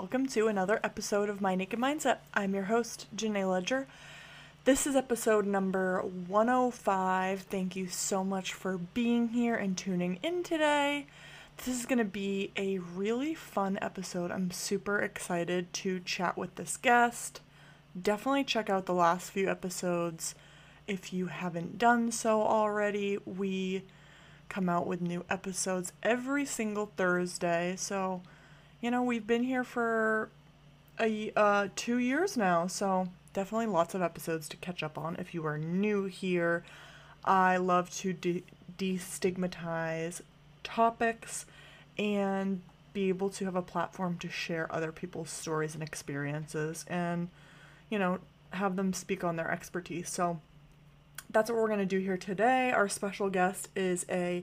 Welcome to another episode of My Naked Mindset. I'm your host, Jenay Leger. This is episode number 105. Thank you so much for being here and tuning in today. This is going to be a really fun episode. I'm super excited to chat with this guest. Definitely check out the last few episodes if you haven't done so already. We come out with new episodes every single Thursday, so you know, we've been here for a uh, two years now, so definitely lots of episodes to catch up on. If you are new here, I love to de- destigmatize topics and be able to have a platform to share other people's stories and experiences and, you know, have them speak on their expertise. So that's what we're going to do here today. Our special guest is a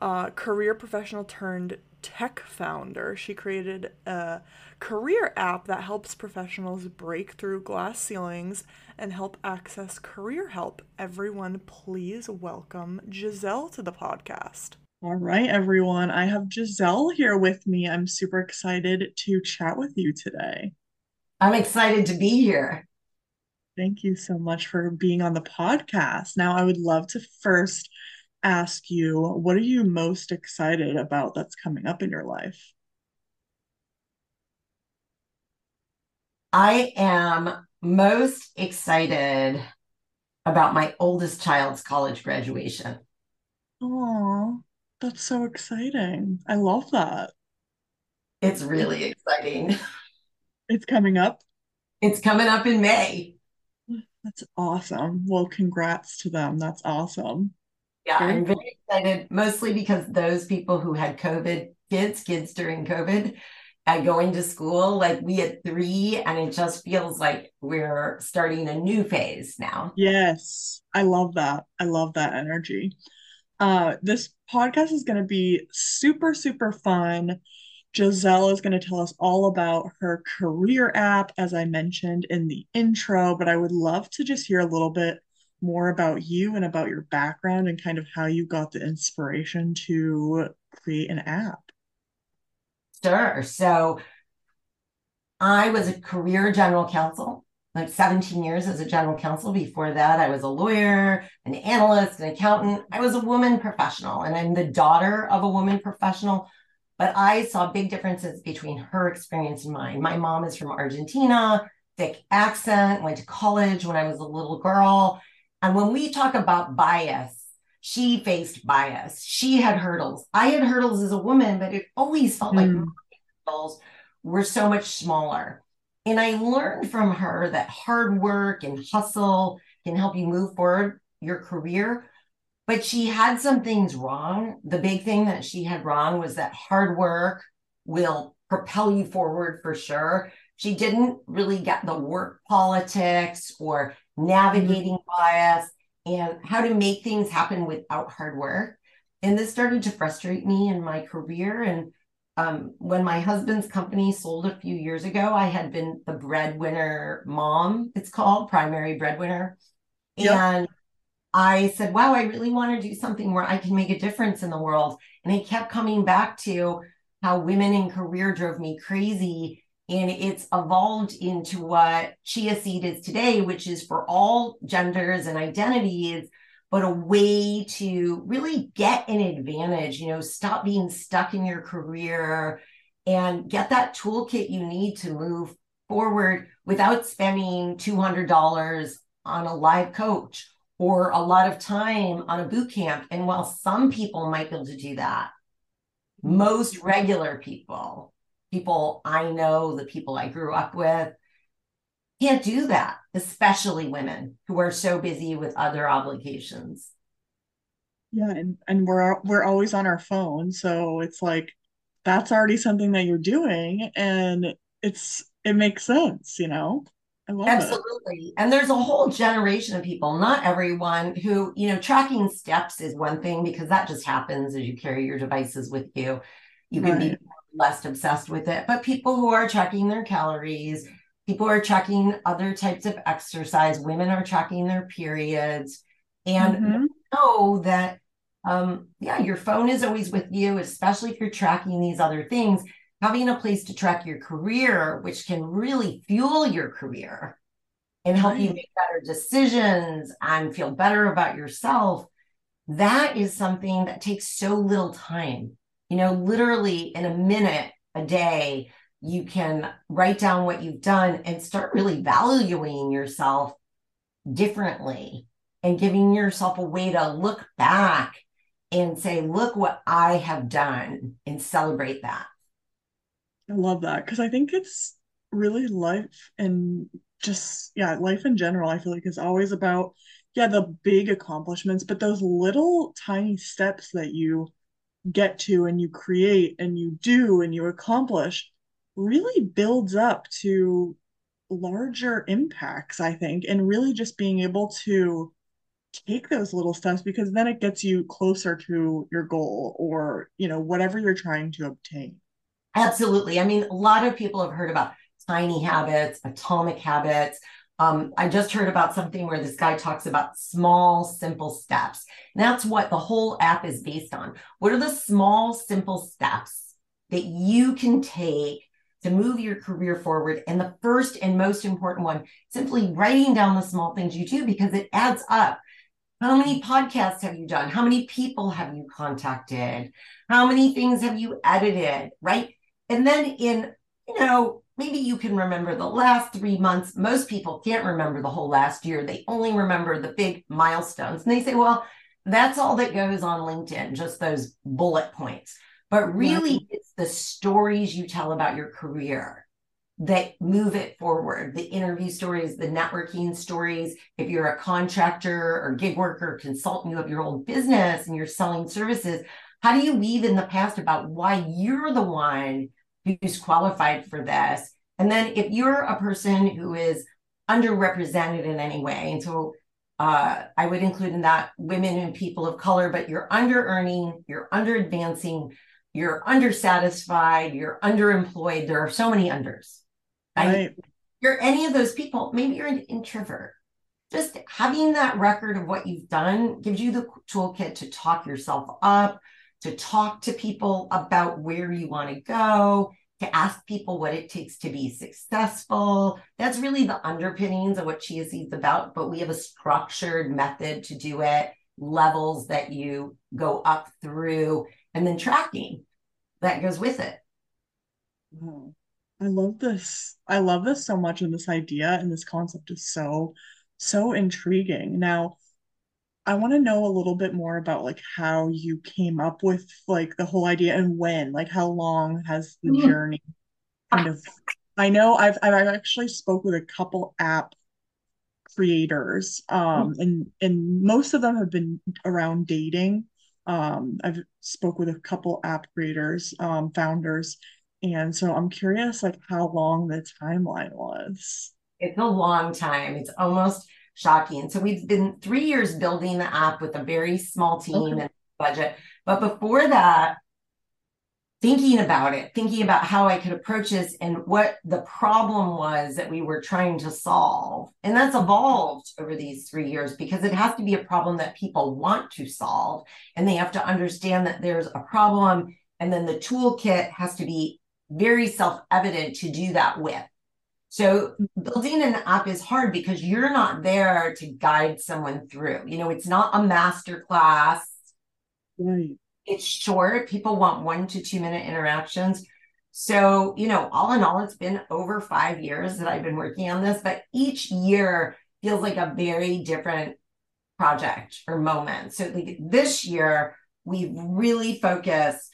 uh, career professional turned tech founder. She created a career app that helps professionals break through glass ceilings and help access career help. Everyone, please welcome Giselle to the podcast. All right, everyone. I have Giselle here with me. I'm super excited to chat with you today. I'm excited to be here. Thank you so much for being on the podcast. Now, I would love to first ask you what are you most excited about that's coming up in your life? I am most excited about my oldest child's college graduation. Oh, that's so exciting. I love that. It's really exciting. It's coming up. It's coming up in May. That's awesome. Well, congrats to them. That's awesome. Yeah, I'm very excited, mostly because those people who had COVID kids, kids during COVID, at going to school, like we had three, and it just feels like we're starting a new phase now. Yes, I love that. I love that energy. Uh, this podcast is going to be super, super fun. Giselle is going to tell us all about her career app, as I mentioned in the intro, but I would love to just hear a little bit more about you and about your background and kind of how you got the inspiration to create an app. Sure. So I was a career general counsel, like 17 years as a general counsel. Before that, I was a lawyer, an analyst, an accountant. I was a woman professional, and I'm the daughter of a woman professional. But I saw big differences between her experience and mine. My mom is from Argentina, thick accent, went to college when I was a little girl. And when we talk about bias, she faced bias. She had hurdles. I had hurdles as a woman, but it always felt mm. like hmm. my hurdles were so much smaller. And I learned from her that hard work and hustle can help you move forward your career. But she had some things wrong. The big thing that she had wrong was that hard work will propel you forward for sure. She didn't really get the work politics or navigating bias, and how to make things happen without hard work. And this started to frustrate me in my career. And um, when my husband's company sold a few years ago, I had been the breadwinner mom, it's called primary breadwinner. Yep. And I said, wow, I really want to do something where I can make a difference in the world. And I kept coming back to how women in career drove me crazy and it's evolved into what chia seed is today which is for all genders and identities but a way to really get an advantage you know stop being stuck in your career and get that toolkit you need to move forward without spending $200 on a live coach or a lot of time on a boot camp. And while some people might be able to do that mm-hmm. most regular people people I know, the people I grew up with, can't do that, especially women who are so busy with other obligations. Yeah, and and we're we're always on our phone, so it's like that's already something that you're doing, and it's it makes sense, you know. I love Absolutely. It. And there's a whole generation of people, not everyone, who, you know, tracking steps is one thing because that just happens as you carry your devices with you. You can right. be less obsessed with it, but people who are tracking their calories, people are tracking other types of exercise, women are tracking their periods, and mm-hmm. know that um, yeah, your phone is always with you, especially if you're tracking these other things. having a place to track your career, which can really fuel your career and help right. you make better decisions and feel better about yourself, that is something that takes so little time. You know, literally in a minute a day, you can write down what you've done and start really valuing yourself differently and giving yourself a way to look back and say, look what I have done and celebrate that. I love that because I think it's really life and just, yeah, life in general, I feel like is always about, yeah, the big accomplishments, but those little tiny steps that you get to and you create and you do and you accomplish really builds up to larger impacts, I think, and really just being able to take those little steps because then it gets you closer to your goal or you know whatever you're trying to obtain. Absolutely. I mean a lot of people have heard about tiny habits atomic habits um, i just heard about something where this guy talks about small simple steps and that's what the whole app is based on what are the small simple steps that you can take to move your career forward and the first and most important one simply writing down the small things you do because it adds up how many podcasts have you done? How many people have you contacted? How many things have you edited? Right. And then in, you know, maybe you can remember the last three months. Most people can't remember the whole last year. They only remember the big milestones. And they say, well, that's all that goes on LinkedIn, just those bullet points. But really, it's the stories you tell about your career that move it forward the interview stories the networking stories if you're a contractor or gig worker consultant you have your own business and you're selling services how do you weave in the past about why you're the one who's qualified for this and then if you're a person who is underrepresented in any way and so uh, I would include in that women and people of color, but you're under earning, you're under advancing, you're undersatisfied, you're underemployed. There are so many unders. Right. You're any of those people, maybe you're an introvert. Just having that record of what you've done gives you the toolkit to talk yourself up, to talk to people about where you want to go, to ask people what it takes to be successful. That's really the underpinnings of what Chia Seeds about, but we have a structured method to do it, levels that you go up through, and then tracking that goes with it. Mm-hmm. I love this. I love this so much, and this idea and this concept is so, so intriguing. Now, I want to know a little bit more about like how you came up with like the whole idea and when, like how long has the mm-hmm. journey kind of I know I've I've actually spoke with a couple app creators um mm-hmm. and and most of them have been around dating. Um I've spoke with a couple app creators, um founders and so I'm curious like how long the timeline was. It's a long time. It's almost shocking. So we've been three years building the app with a very small team okay. and budget. But before that, thinking about it, thinking about how I could approach this and what the problem was that we were trying to solve. And that's evolved over these three years because it has to be a problem that people want to solve. And they have to understand that there's a problem. And then the toolkit has to be very self evident to do that with. So building an app is hard because you're not there to guide someone through. You know, it's not a master class. Right. It's short. People want one to two minute interactions. So, you know, all in all, it's been over five years that I've been working on this, but each year feels like a very different project or moment. So, like this year, we've really focused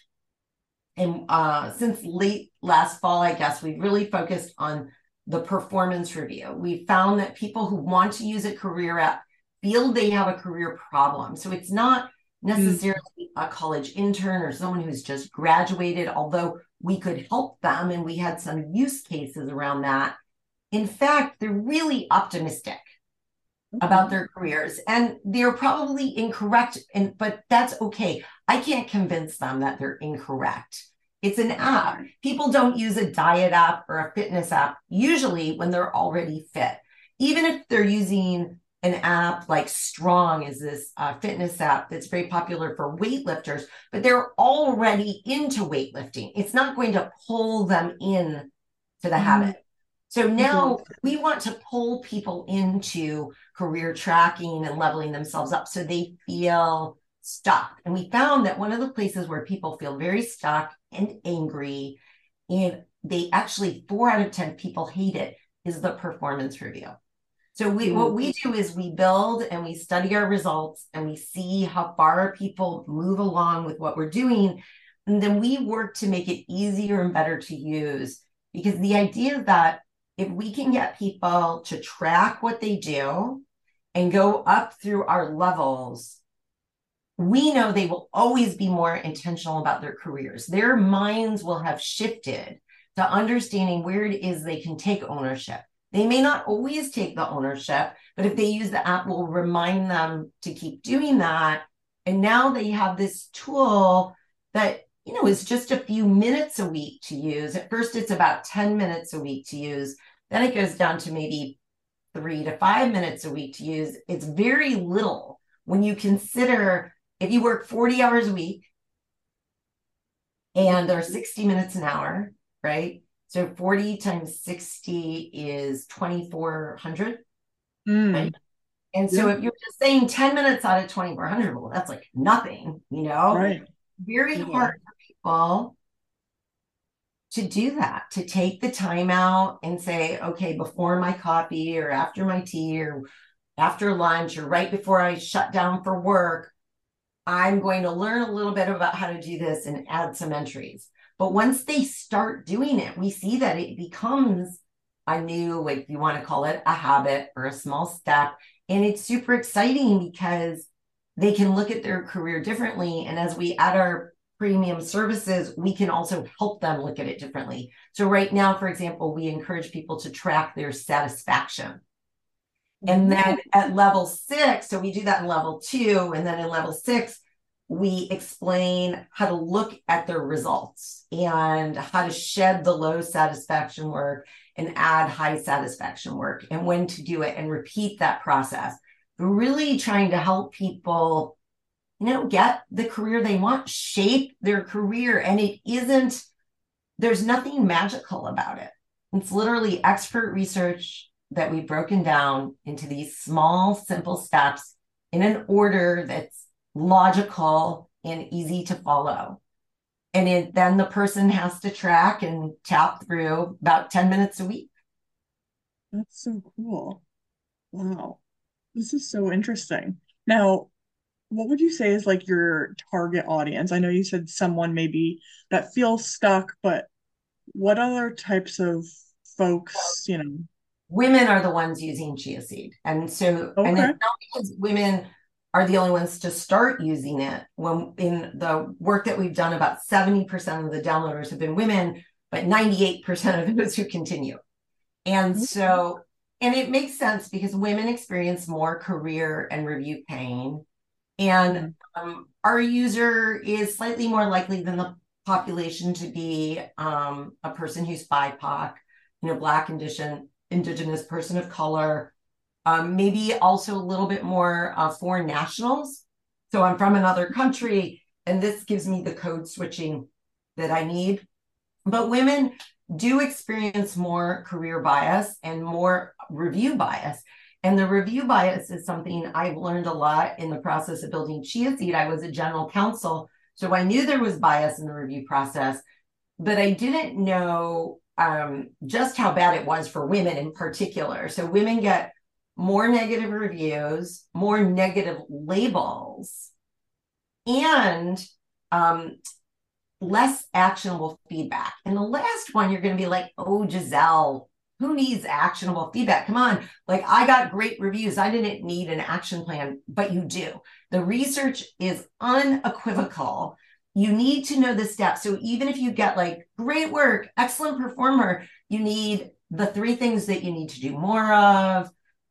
and uh, since late last fall, I guess, we've really focused on the performance review. We found that people who want to use a career app feel they have a career problem. So it's not necessarily mm-hmm. a college intern or someone who's just graduated, although we could help them and we had some use cases around that. In fact, they're really optimistic about their careers and they're probably incorrect and but that's okay i can't convince them that they're incorrect it's an app people don't use a diet app or a fitness app usually when they're already fit even if they're using an app like Strong is this uh, fitness app that's very popular for weightlifters, but they're already into weightlifting. It's not going to pull them in to the mm-hmm. habit. So now mm-hmm. we want to pull people into career tracking and leveling themselves up so they feel stuck. And we found that one of the places where people feel very stuck and angry, and they actually, four out of 10 people hate it, is the performance review. So we mm-hmm. what we do is we build and we study our results and we see how far people move along with what we're doing. And then we work to make it easier and better to use. Because the idea that if we can get people to track what they do and go up through our levels, we know they will always be more intentional about their careers. Their minds will have shifted to understanding where it is they can take ownership. They may not always take the ownership, but if they use the app, will remind them to keep doing that. And now they have this tool that, you know, is just a few minutes a week to use. At first, it's about 10 minutes a week to use. Then it goes down to maybe three to five minutes a week to use. It's very little when you consider if you work 40 hours a week and there are 60 minutes an hour, right? So 40 times 60 is 2,400. Mm. Right? And so yeah. if you're just saying 10 minutes out of 2,400, well, that's like nothing, you know? Right. Very yeah. hard for people to do that, to take the time out and say, okay, before my coffee or after my tea or after lunch or right before I shut down for work, I'm going to learn a little bit about how to do this and add some entries. But once they start doing it, we see that it becomes a new, like you want to call it a habit or a small step. And it's super exciting because they can look at their career differently. And as we add our premium services, we can also help them look at it differently. So, right now, for example, we encourage people to track their satisfaction. And mm-hmm. then at level six, so we do that in level two. And then in level six, we explain how to look at their results and how to shed the low satisfaction work and add high satisfaction work and when to do it and repeat that process. Really trying to help people, you know, get the career they want, shape their career. And it isn't, there's nothing magical about it. It's literally expert research that we've broken down into these small, simple steps in an order that's logical and easy to follow. And it, then the person has to track and tap through about 10 minutes a week. That's so cool. Wow. This is so interesting. Now, what would you say is like your target audience? I know you said someone maybe that feels stuck, but what other types of folks, you know? Women are the ones using chia seed. And so, okay. and it's not because women are the only ones to start using it. When in the work that we've done, about 70% of the downloaders have been women, but 98% of those who continue. And so, and it makes sense because women experience more career and review pain. And um, our user is slightly more likely than the population to be um, a person who's BIPOC, you know, Black, condition, Indigenous, person of color, um, maybe also a little bit more uh, foreign nationals. So I'm from another country, and this gives me the code switching that I need. But women do experience more career bias and more review bias. And the review bias is something I've learned a lot in the process of building Chia Seed. I was a general counsel, so I knew there was bias in the review process, but I didn't know um, just how bad it was for women in particular. So women get more negative reviews, more negative labels, and um, less actionable feedback. And the last one, you're going to be like, oh, Giselle, who needs actionable feedback? Come on. Like, I got great reviews. I didn't need an action plan, but you do. The research is unequivocal. You need to know the steps. So, even if you get like great work, excellent performer, you need the three things that you need to do more of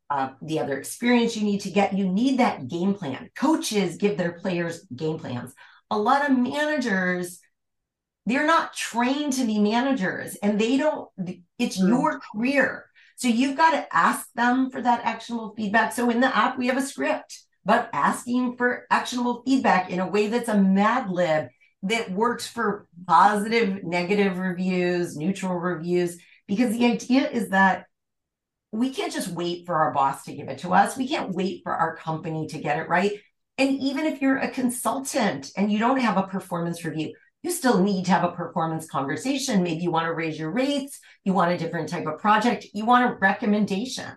uh, the other experience you need to get. You need that game plan. Coaches give their players game plans. A lot of managers, they're not trained to be managers and they don't, it's mm. your career. So you've got to ask them for that actionable feedback. So in the app, we have a script, but asking for actionable feedback in a way that's a Mad Lib that works for positive, negative reviews, neutral reviews, because the idea is that we can't just wait for our boss to give it to us. We can't wait for our company to get it right. And even if you're a consultant and you don't have a performance review, you still need to have a performance conversation. Maybe you want to raise your rates, you want a different type of project, you want a recommendation.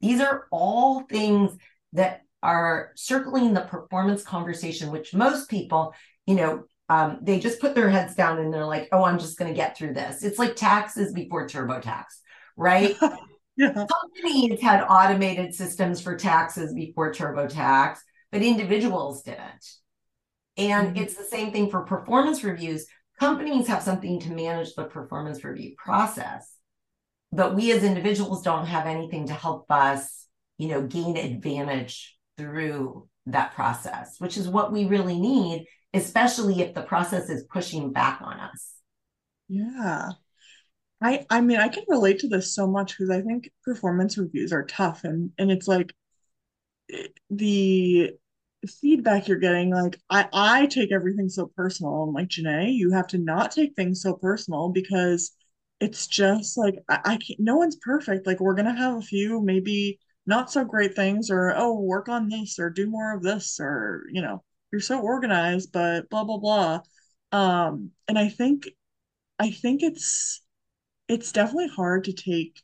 These are all things that are circling the performance conversation, which most people, you know, um, they just put their heads down and they're like, oh, I'm just going to get through this. It's like taxes before TurboTax, right? yeah. Companies had automated systems for taxes before TurboTax, but individuals didn't. And mm-hmm. it's the same thing for performance reviews. Companies have something to manage the performance review process, but we as individuals don't have anything to help us, you know, gain advantage through that process, which is what we really need especially if the process is pushing back on us. Yeah. I I mean I can relate to this so much because I think performance reviews are tough and and it's like eh, the feedback you're getting like I I take everything so personal I'm like Jenay you have to not take things so personal because it's just like I, I can't no one's perfect like we're gonna have a few maybe not so great things or oh work on this or do more of this or you know you're so organized, but blah blah blah. Um, and I think I think it's it's definitely hard to take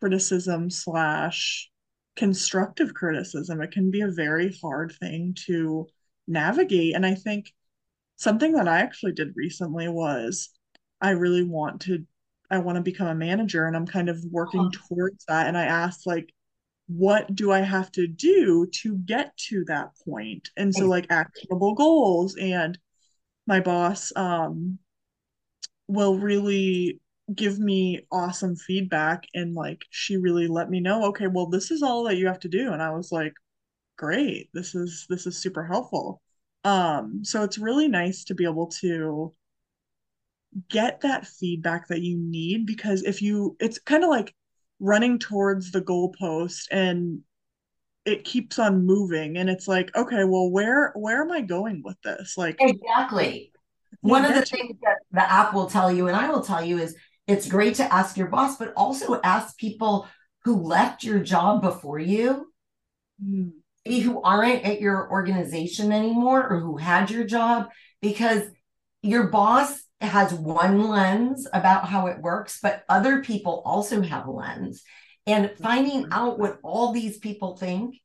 criticism slash constructive criticism. It can be a very hard thing to navigate. And I think something that I actually did recently was I really want to I want to become a manager and I'm kind of working towards that. And I asked like what do I have to do to get to that point? And so like actionable goals and my boss um will really give me awesome feedback and like she really let me know okay well this is all that you have to do and I was like great this is this is super helpful um so it's really nice to be able to get that feedback that you need because if you it's kind of like running towards the goalpost and it keeps on moving and it's like okay well where where am i going with this? Like exactly. One of the things that the app will tell you and i will tell you is it's great to ask your boss but also ask people who left your job before you. Mm. maybe who aren't at your organization anymore or who had your job because your boss has one lens about how it works, but other people also have a lens. And finding out what all these people think,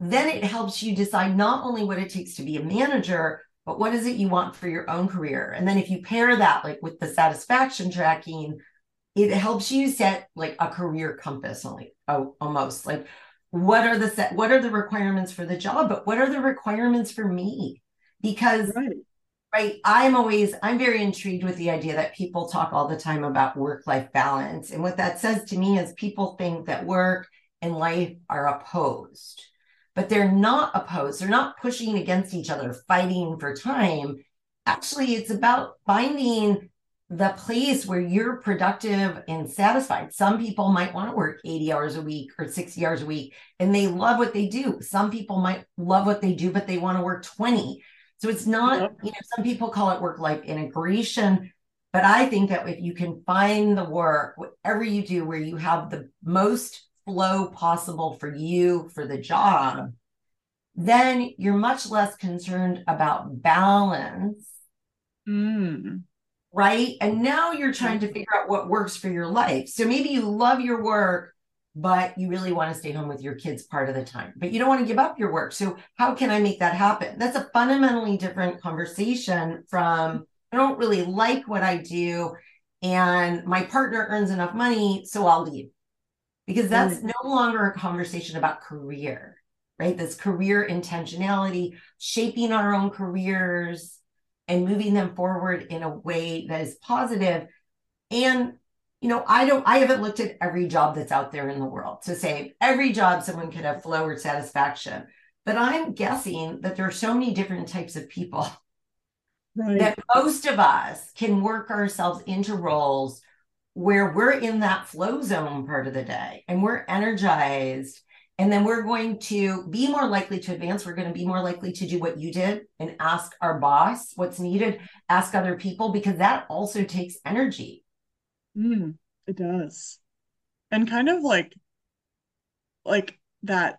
then it helps you decide not only what it takes to be a manager, but what is it you want for your own career. And then if you pair that like with the satisfaction tracking, it helps you set like a career compass like oh, almost like what are the set what are the requirements for the job but what are the requirements for me because right right i'm always i'm very intrigued with the idea that people talk all the time about work life balance and what that says to me is people think that work and life are opposed but they're not opposed they're not pushing against each other fighting for time actually it's about finding the place where you're productive and satisfied. Some people might want to work 80 hours a week or 60 hours a week and they love what they do. Some people might love what they do, but they want to work 20. So it's not, you know, some people call it work life integration, but I think that if you can find the work, whatever you do, where you have the most flow possible for you for the job, then you're much less concerned about balance. Mm. Right. And now you're trying to figure out what works for your life. So maybe you love your work, but you really want to stay home with your kids part of the time, but you don't want to give up your work. So, how can I make that happen? That's a fundamentally different conversation from I don't really like what I do, and my partner earns enough money, so I'll leave. Because that's mm. no longer a conversation about career, right? This career intentionality, shaping our own careers and moving them forward in a way that is positive and you know, I don't, I haven't looked at every job that's out there in the world to say every job someone could have flow or satisfaction. But I'm guessing that there are so many different types of people right. that most of us can work ourselves into roles where we're in that flow zone part of the day and we're energized and then we're going to be more likely to advance we're going to be more likely to do what you did and ask our boss what's needed ask other people because that also takes energy mm, it does. And kind of like like that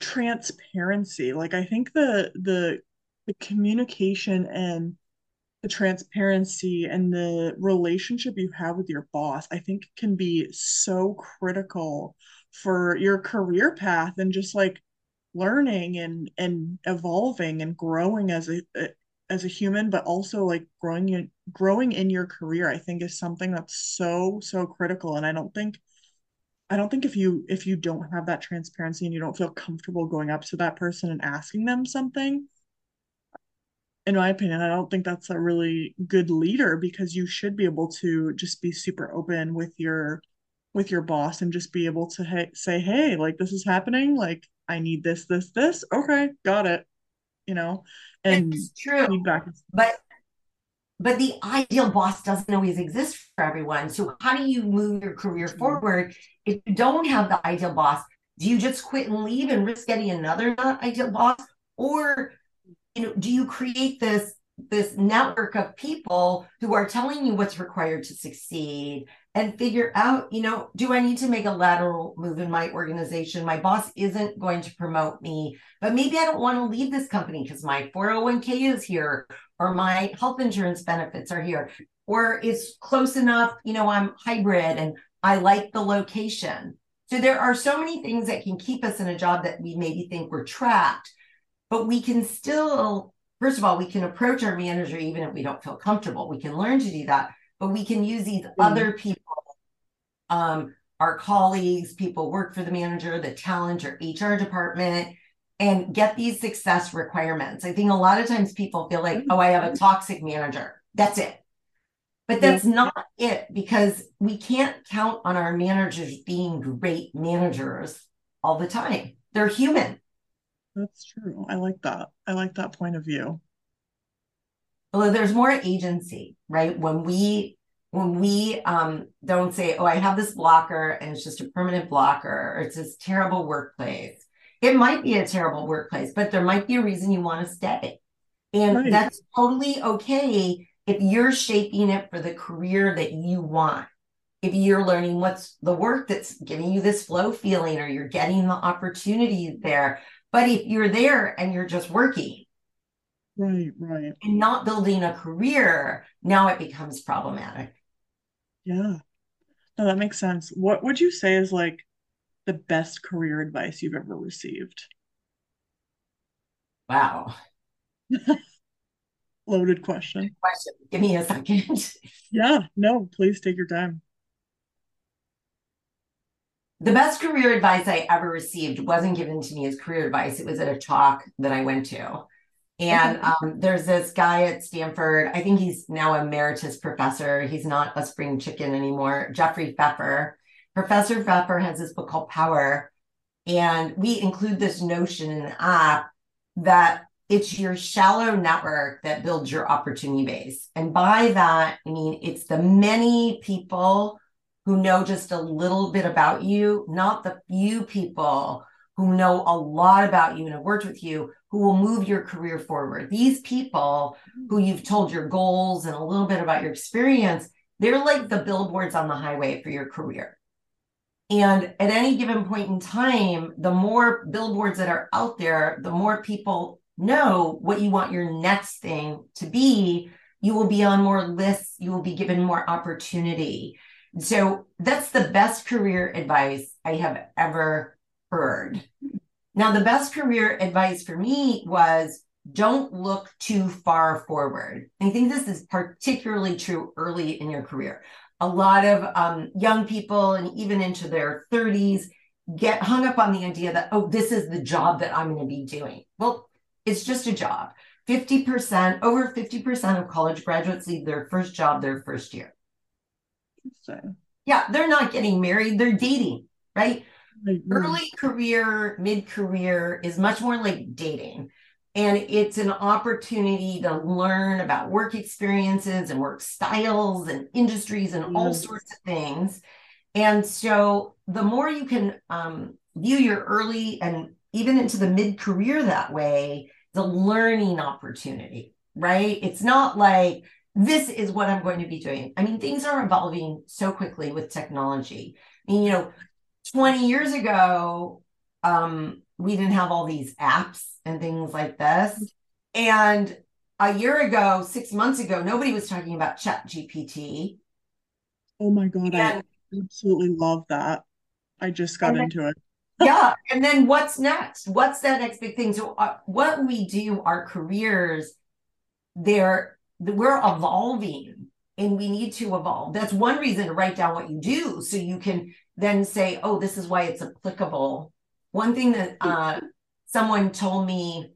transparency like i think the the the communication and the transparency and the relationship you have with your boss i think can be so critical for your career path and just like learning and and evolving and growing as a, as a human but also like growing in growing in your career i think is something that's so so critical and i don't think i don't think if you if you don't have that transparency and you don't feel comfortable going up to that person and asking them something in my opinion i don't think that's a really good leader because you should be able to just be super open with your with your boss and just be able to hey, say, hey, like this is happening. Like I need this, this, this. Okay, got it. You know, and it's true. But but the ideal boss doesn't always exist for everyone. So how do you move your career forward if you don't have the ideal boss? Do you just quit and leave and risk getting another not ideal boss, or you know, do you create this this network of people who are telling you what's required to succeed and figure out, you know, do I need to make a lateral move in my organization? My boss isn't going to promote me, but maybe I don't want to leave this company because my 401k is here or my health insurance benefits are here or it's close enough, you know, I'm hybrid and I like the location. So there are so many things that can keep us in a job that we maybe think we're trapped, but we can still first of all, we can approach our manager even if we don't feel comfortable. We can learn to do that, but we can use these mm-hmm. other people, um, our colleagues, people work for the manager, the talent or HR department, and get these success requirements. I think a lot of times people feel like, oh, I have a toxic manager. That's it. But that's not it because we can't count on our managers being great managers all the time. They're human. That's true. I like that. I like that point of view. Well, there's more agency, right? When we when we um, don't say, "Oh, I have this blocker, and it's just a permanent blocker," or it's this terrible workplace. It might be a terrible workplace, but there might be a reason you want to stay, and right. that's totally okay if you're shaping it for the career that you want. If you're learning what's the work that's giving you this flow feeling, or you're getting the opportunity there, but if you're there and you're just working, right, right, and not building a career, now it becomes problematic. Yeah. No, that makes sense. What would you say is like the best career advice you've ever received? Wow. Loaded question. Question. Give me a second. yeah, no, please take your time the best career advice I ever received wasn't given to me as career advice. It was at a talk that I went to. And um, there's this guy at Stanford. I think he's now emeritus professor. He's not a spring chicken anymore. Jeffrey Pfeffer. Professor Pfeffer has this book called Power. And we include this notion in the app that it's your shallow network that builds your opportunity base. And by that, I mean, it's the many people who know just a little bit about you, not the few people who know a lot about you and have worked with you who will move your career forward. These people who you've told your goals and a little bit about your experience, they're like the billboards on the highway for your career. And at any given point in time, the more billboards that are out there, the more people know what you want your next thing to be. You will be on more lists, you will be given more opportunity. So that's the best career advice I have ever heard. Now, the best career advice for me was don't look too far forward. I think this is particularly true early in your career. A lot of um, young people and even into their 30s get hung up on the idea that, oh, this is the job that I'm going to be doing. Well, it's just a job. 50%, over 50% of college graduates leave their first job their first year. Interesting. Yeah, they're not getting married, they're dating, right? Early career, mid career is much more like dating. and it's an opportunity to learn about work experiences and work styles and industries and all sorts of things. And so the more you can um, view your early and even into the mid career that way, the learning opportunity, right? It's not like this is what I'm going to be doing. I mean, things are evolving so quickly with technology. I mean, you know, 20 years ago, um, we didn't have all these apps and things like this. And a year ago, six months ago, nobody was talking about Chat GPT. Oh my God, and, I absolutely love that. I just got then, into it. yeah. And then what's next? What's that next big thing? So, uh, what we do, our careers, they're we're evolving and we need to evolve. That's one reason to write down what you do so you can then say, oh, this is why it's applicable. One thing that uh, someone told me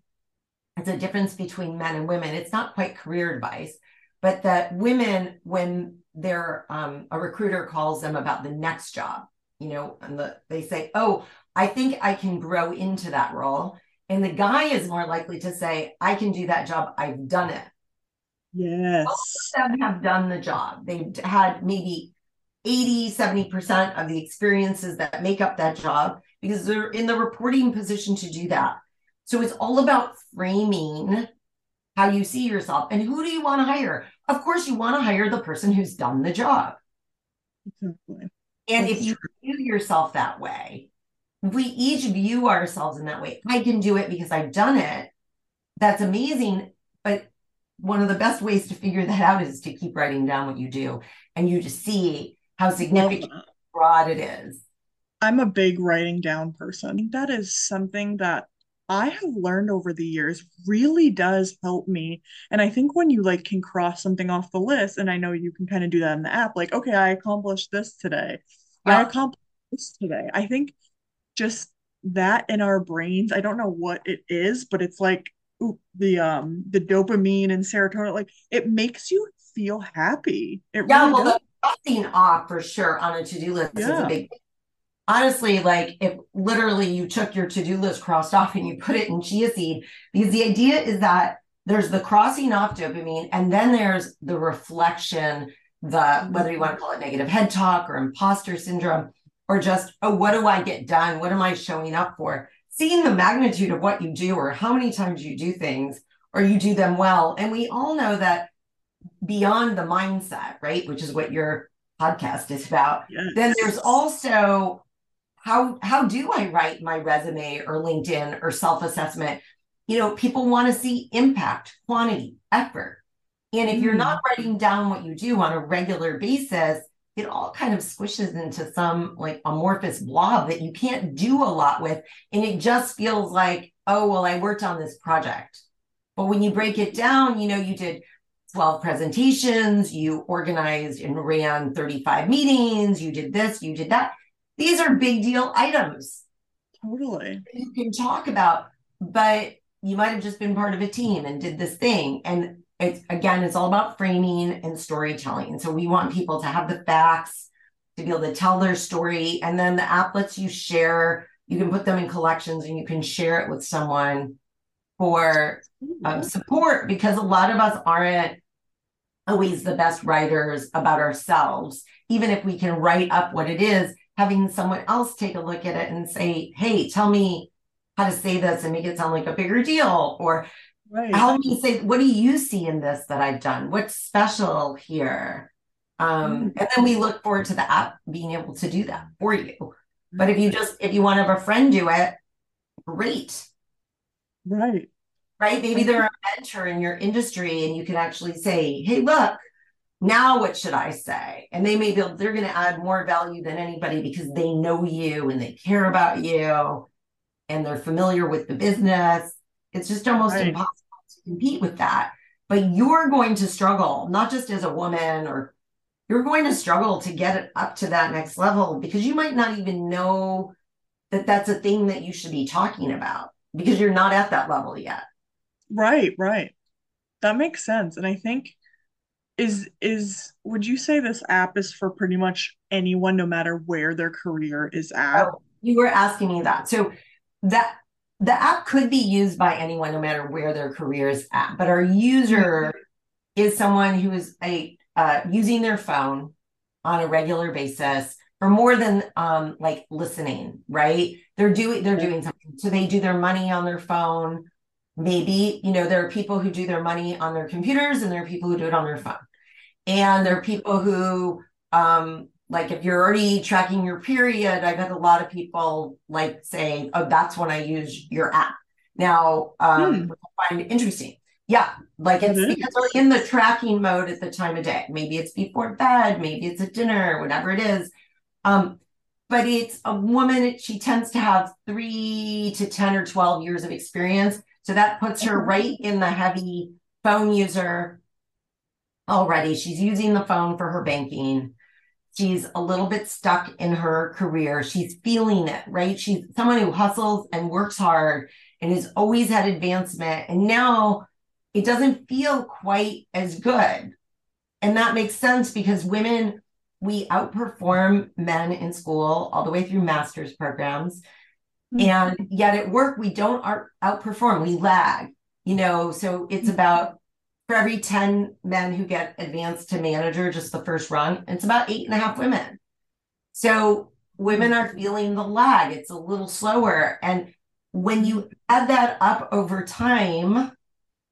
it's a difference between men and women. It's not quite career advice, but that women, when they're um, a recruiter calls them about the next job, you know, and the, they say, oh, I think I can grow into that role. And the guy is more likely to say, I can do that job. I've done it. Yes. Most of them have done the job. They've had maybe 80, 70% of the experiences that make up that job because they're in the reporting position to do that. So it's all about framing how you see yourself and who do you want to hire? Of course, you want to hire the person who's done the job. Exactly. And That's if you true. view yourself that way, we each view ourselves in that way, I can do it because I've done it. That's amazing. But one of the best ways to figure that out is to keep writing down what you do and you just see how significant broad it is. I'm a big writing down person. That is something that I have learned over the years really does help me. And I think when you like can cross something off the list, and I know you can kind of do that in the app, like, okay, I accomplished this today. Yeah. I accomplished this today. I think just that in our brains, I don't know what it is, but it's like ooh, the um the dopamine and serotonin, like it makes you feel happy. It yeah, really well, does. Crossing off for sure on a to-do list yeah. is a big honestly like if literally you took your to-do list crossed off and you put it in chia seed because the idea is that there's the crossing off dopamine and then there's the reflection the whether you want to call it negative head talk or imposter syndrome or just oh what do i get done? What am i showing up for? Seeing the magnitude of what you do or how many times you do things or you do them well. And we all know that beyond the mindset, right? Which is what your podcast is about. Yes. Then there's also how how do I write my resume or LinkedIn or self-assessment? You know, people want to see impact, quantity, effort. And if you're not mm. writing down what you do on a regular basis, it all kind of squishes into some like amorphous blob that you can't do a lot with. And it just feels like, oh, well, I worked on this project. But when you break it down, you know, you did 12 presentations, you organized and ran 35 meetings, you did this, you did that. These are big deal items. Totally. You can talk about, but you might have just been part of a team and did this thing. And it's again, it's all about framing and storytelling. So we want people to have the facts, to be able to tell their story. And then the app lets you share, you can put them in collections and you can share it with someone for um, support because a lot of us aren't always the best writers about ourselves. Even if we can write up what it is, having someone else take a look at it and say, hey, tell me how to say this and make it sound like a bigger deal. Or right. help me say, what do you see in this that I've done? What's special here? Um, mm-hmm. and then we look forward to the app being able to do that for you. But if you just if you want to have a friend do it, great. Right. Right. Maybe they're a mentor in your industry and you can actually say, hey, look, now what should I say? And they may be they're going to add more value than anybody because they know you and they care about you and they're familiar with the business. It's just almost right. impossible to compete with that. But you're going to struggle, not just as a woman or you're going to struggle to get it up to that next level because you might not even know that that's a thing that you should be talking about because you're not at that level yet. Right, right. That makes sense. And I think is is would you say this app is for pretty much anyone no matter where their career is at? Oh, you were asking me that. So that the app could be used by anyone no matter where their career is at but our user is someone who is a uh, using their phone on a regular basis for more than um, like listening right they're doing they're doing something so they do their money on their phone maybe you know there are people who do their money on their computers and there are people who do it on their phone and there are people who um, like if you're already tracking your period, I've had a lot of people like say, "Oh, that's when I use your app." Now, um, hmm. I find interesting. Yeah, like it's mm-hmm. because we're in the tracking mode at the time of day. Maybe it's before bed, maybe it's at dinner, whatever it is. Um, but it's a woman. She tends to have three to ten or twelve years of experience, so that puts her right in the heavy phone user already. She's using the phone for her banking She's a little bit stuck in her career. She's feeling it, right? She's someone who hustles and works hard and has always had advancement. And now it doesn't feel quite as good. And that makes sense because women, we outperform men in school all the way through master's programs. Mm-hmm. And yet at work, we don't outperform, we lag, you know. So it's mm-hmm. about for every 10 men who get advanced to manager, just the first rung, it's about eight and a half women. So women are feeling the lag. It's a little slower. And when you add that up over time,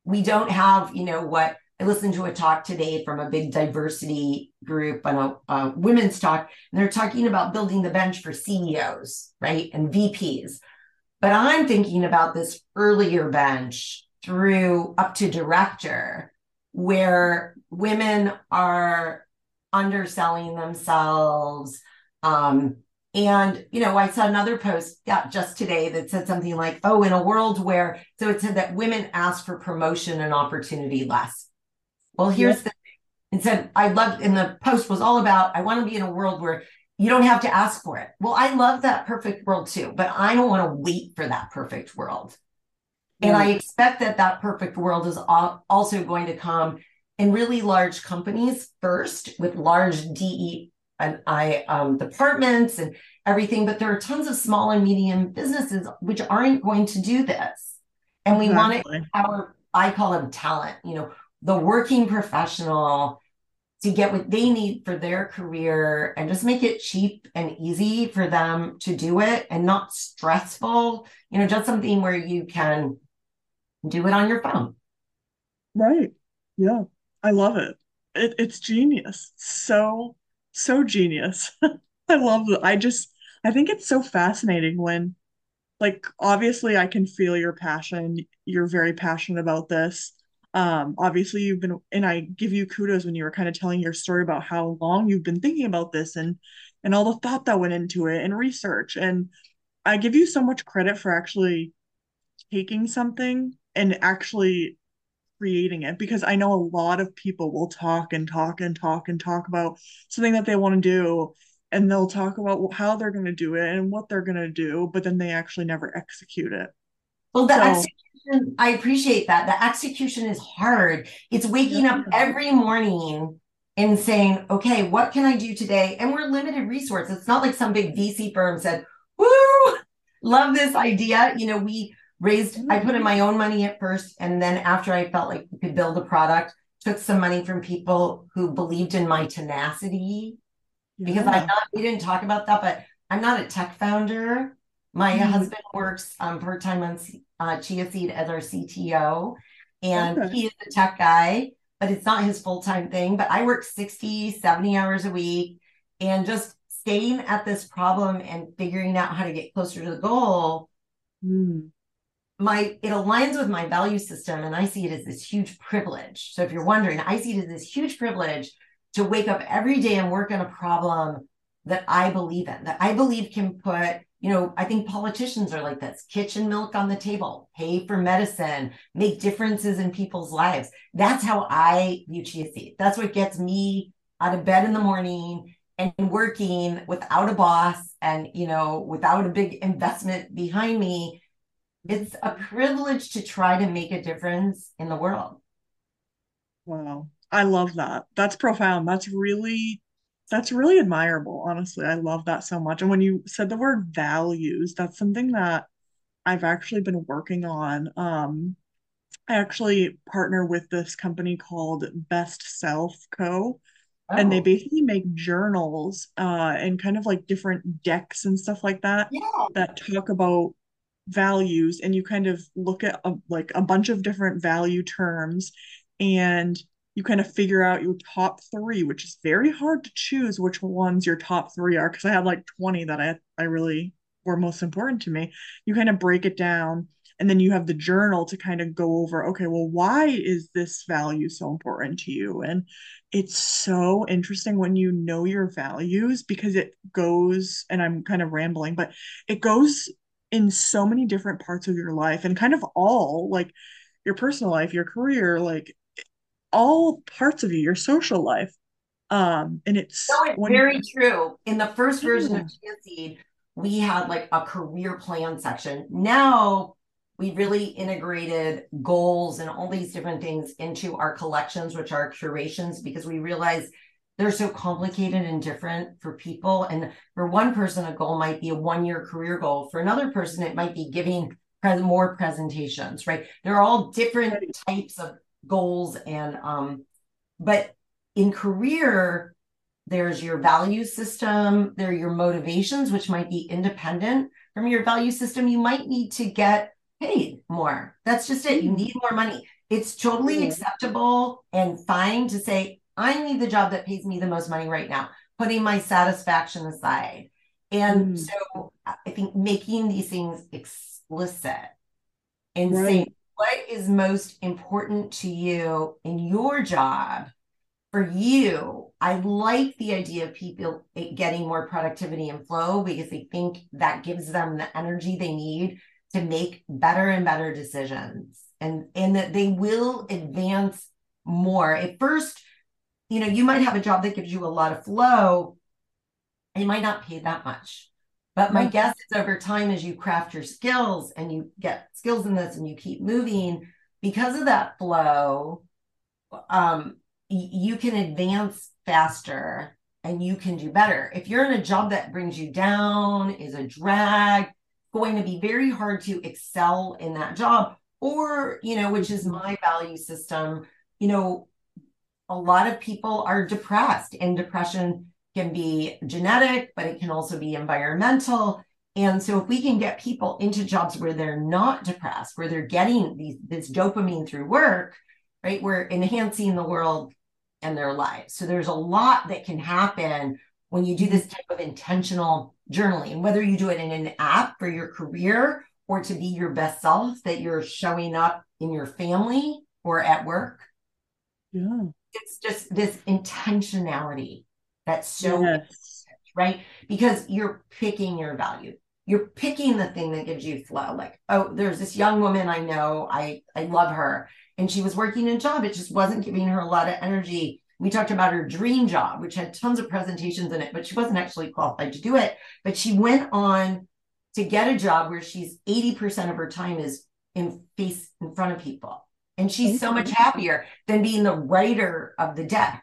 we don't have, you know, what I listened to a talk today from a big diversity group and a, a women's talk, and they're talking about building the bench for CEOs, right? And VPs. But I'm thinking about this earlier bench through up to director where women are underselling themselves um, and you know i saw another post yeah, just today that said something like oh in a world where so it said that women ask for promotion and opportunity less well here's the thing and said i love and the post was all about i want to be in a world where you don't have to ask for it well i love that perfect world too but i don't want to wait for that perfect world and I expect that that perfect world is also going to come in really large companies first with large DE and I um, departments and everything. But there are tons of small and medium businesses which aren't going to do this. And we exactly. want to empower, I call them talent, you know, the working professional to get what they need for their career and just make it cheap and easy for them to do it and not stressful, you know, just something where you can do it on your phone. Right. Yeah. I love it. it it's genius. So, so genius. I love it. I just, I think it's so fascinating when, like, obviously, I can feel your passion. You're very passionate about this. Um, obviously, you've been, and I give you kudos when you were kind of telling your story about how long you've been thinking about this and, and all the thought that went into it and research. And I give you so much credit for actually taking something and actually creating it because I know a lot of people will talk and talk and talk and talk about something that they want to do and they'll talk about how they're going to do it and what they're going to do but then they actually never execute it. Well, the so, execution I appreciate that. The execution is hard. It's waking yeah. up every morning and saying, "Okay, what can I do today?" And we're limited resource. It's not like some big VC firm said, "Woo, love this idea." You know, we raised i put in my own money at first and then after i felt like we could build a product took some money from people who believed in my tenacity yeah. because i'm not we didn't talk about that but i'm not a tech founder my mm-hmm. husband works um, part-time on uh, Chea Seed as our cto and okay. he is a tech guy but it's not his full-time thing. But i work 60 70 hours a week and just staying at this problem and figuring out how to get closer to the goal. Mm my it aligns with my value system and i see it as this huge privilege. So if you're wondering i see it as this huge privilege to wake up every day and work on a problem that i believe in that i believe can put you know i think politicians are like this kitchen milk on the table pay for medicine make differences in people's lives that's how i view Chea Seed that's what gets me out of bed in the morning and working without a boss and you know without a big investment behind me it's a privilege to try to make a difference in the world. Wow. I love that. That's profound. That's really that's really admirable, honestly. I love that so much. And when you said the word values, that's something that I've actually been working on. Um, I actually partner with this company called Best Self Co. And they Oh, basically make journals uh, and kind of like different decks and stuff like that yeah. that talk about values. And you kind of look at a, like a bunch of different value terms and you kind of figure out your top three, which is very hard to choose which ones your top three are because I had like 20 that I, I really were most important to me. You kind of break it down and then you have the journal to kind of go over okay well why is this value so important to you and it's so interesting when you know your values because it goes and i'm kind of rambling but it goes in so many different parts of your life and kind of all like your personal life your career like all parts of you your social life um and No, it's it's when very true. In the first version of yeah, Chea we had like a career plan section. Now we really integrated goals and all these different things into our collections, which are curations, because we realize they're so complicated and different for people. And for one person, a goal might be a one year career goal. For another person, it might be giving more presentations, right? They're all different types of goals. And, um, but in career, there's your value system, there are your motivations, which might be independent from your value system. You might need to get paid more. That's just it. You Mhm. need more money. It's totally Yeah. acceptable and fine to say, I need the job that pays me the most money right now, putting my satisfaction aside. And Mhm. so I think making these things explicit and saying right what is most important to you in your job for you, I like the idea of people eh, getting more productivity and flow because they think that gives them the energy they need to make better and better decisions and and that they will advance more. At first, you know, you might have a job that gives you a lot of flow, and it might not pay that much. But my guess is over time, as you craft your skills and you get skills in this and you keep moving, because of that flow, um, you can advance faster and you can do better. If you're in a job that brings you down, is a drag, going to be very hard to excel in that job. Or, you know, which is my value system, you know, a lot of people are depressed, and depression can be genetic, but it can also be environmental. And so, if we can get people into jobs where they're not depressed, where they're getting these, this dopamine through work, right, we're enhancing the world and their lives. So, there's a lot that can happen when you do this mm-hmm. type of intentional journaling, whether you do it in an app for your career or to be your best self, that you're showing up in your family or at work yeah it's just this intentionality that's so yes right? Because you're picking your value. You're picking the thing that gives you flow. Like oh there's this young woman i know. I i love her. And she was working a job. It just wasn't giving her a lot of energy. We talked about her dream job which had tons of presentations in it but she wasn't actually qualified to do it. But she went on to get a job where she's 80% of her time is in face in front of people. And she's so much happier than being the writer of the deck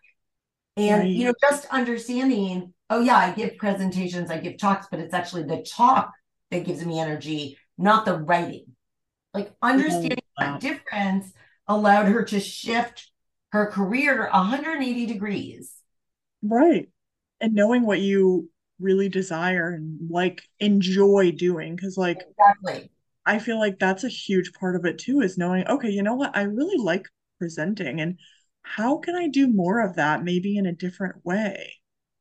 and you know just understanding oh yeah i give presentations i give talks but it's actually the talk that gives me energy not the writing like understanding oh, that that. difference allowed her to shift her career 180 degrees Right. And knowing what you really desire and like enjoy doing. Because, like, exactly I feel like that's a huge part of it too, is knowing, okay, you know what? I really like presenting and how can I do more of that, maybe in a different way?